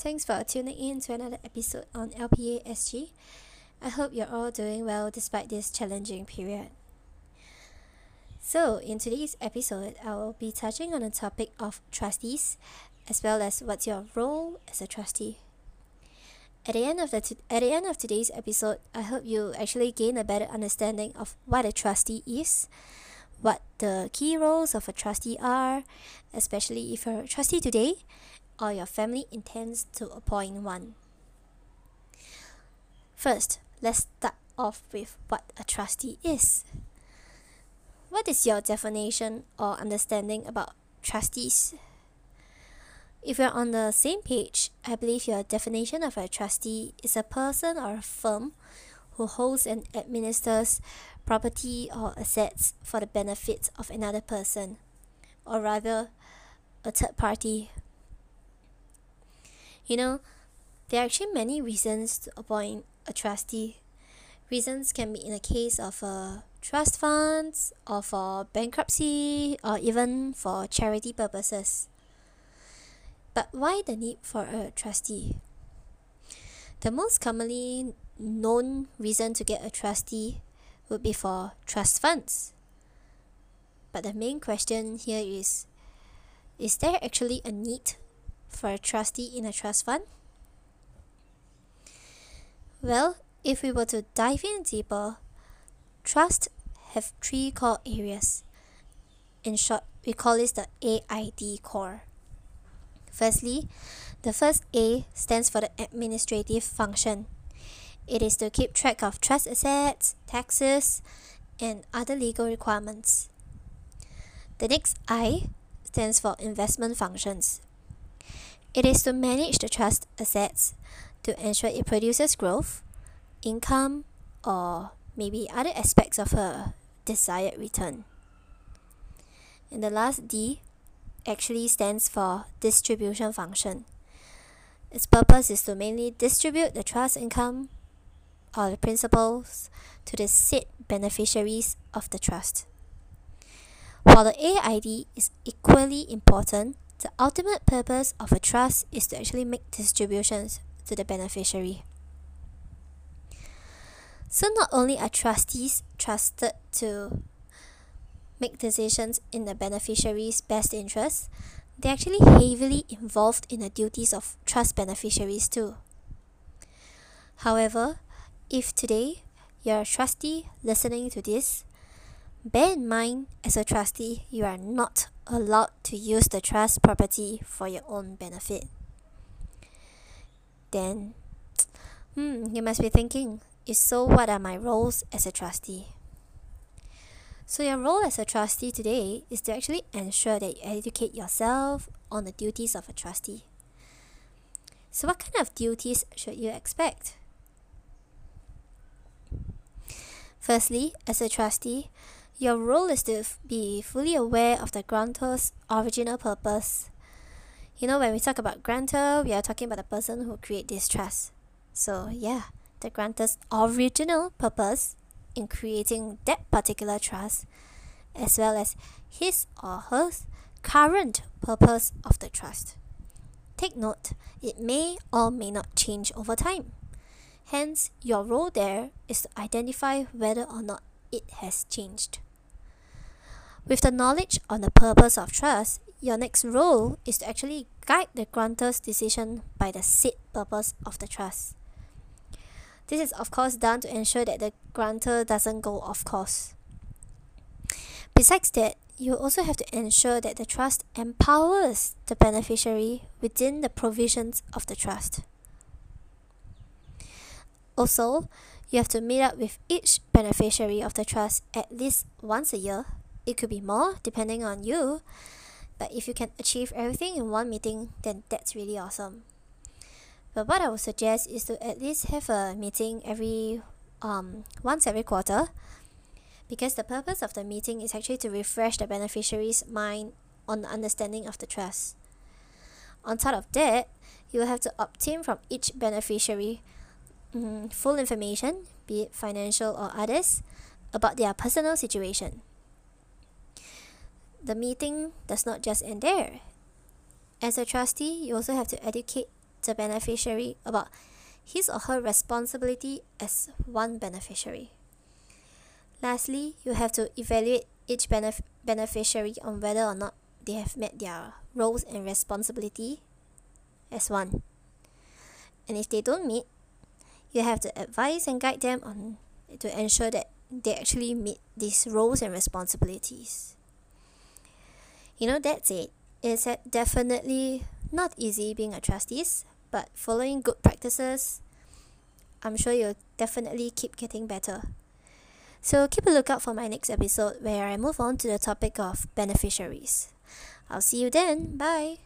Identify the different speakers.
Speaker 1: Thanks for tuning in to another episode on LPA SG. I hope you're all doing well despite this challenging period. So, in today's episode, I will be touching on the topic of trustees as well as what's your role as a trustee. At the end of the t- at the end of today's episode, I hope you actually gain a better understanding of what a trustee is, what the key roles of a trustee are, especially if you're a trustee today or your family intends to appoint one. First, let's start off with what a trustee is. What is your definition or understanding about trustees? If you're on the same page, I believe your definition of a trustee is a person or a firm who holds and administers property or assets for the benefit of another person, or rather, a third party. You know, there are actually many reasons to appoint a trustee. Reasons can be in the case of a trust funds, or for bankruptcy, or even for charity purposes. But why the need for a trustee? The most commonly known reason to get a trustee would be for trust funds. But the main question here is Is there actually a need for a trustee in a trust fund? Well, if we were to dive in deeper, trust have three core areas. In short, we call this the AID core. Firstly, the first A stands for the administrative function. It is to keep track of trust assets, taxes, and other legal requirements. The next I stands for investment functions. It is to manage the trust assets to ensure it produces growth, income, or maybe other aspects of a desired return. And the last D actually stands for distribution function. Its purpose is to mainly distribute the trust income or the principals to the said beneficiaries of the trust. While the AID is equally important, the ultimate purpose of a trust is to actually make distributions to the beneficiary. So not only are trustees trusted to make decisions in the beneficiary's best interest, they're actually heavily involved in the duties of trust beneficiaries too. However, if today you're a trustee listening to this, bear in mind as a trustee you are not allowed to use the trust property for your own benefit. Then, hmm, you must be thinking, if so, what are my roles as a trustee? So, your role as a trustee today is to actually ensure that you educate yourself on the duties of a trustee. So, what kind of duties should you expect? Firstly, as a trustee, your role is to be fully aware of the grantor's original purpose. You know, when we talk about grantor, we are talking about the person who create this trust. So, yeah, the grantor's original purpose in creating that particular trust, as well as his or her current purpose of the trust. Take note, it may or may not change over time. Hence, your role there is to identify whether or not it has changed. With the knowledge on the purpose of trust, your next role is to actually guide the grantor's decision by the said purpose of the trust. This is of course done to ensure that the grantor doesn't go off course. Besides that, you also have to ensure that the trust empowers the beneficiary within the provisions of the trust. Also, you have to meet up with each beneficiary of the trust at least once a year. It could be more depending on you, but if you can achieve everything in one meeting, then that's really awesome. But what I would suggest is to at least have a meeting every um once every quarter because the purpose of the meeting is actually to refresh the beneficiary's mind on the understanding of the trust. On top of that, you will have to obtain from each beneficiary mm, full information, be it financial or others, about their personal situation. The meeting does not just end there. As a trustee, you also have to educate the beneficiary about his or her responsibility as one beneficiary. Lastly, you have to evaluate each benef- beneficiary on whether or not they have met their roles and responsibility as one. And if they don't meet, you have to advise and guide them on to ensure that they actually meet these roles and responsibilities. You know, that's it. It's definitely not easy being a trustee, but following good practices, I'm sure you'll definitely keep getting better. So keep a lookout for my next episode where I move on to the topic of beneficiaries. I'll see you then. Bye.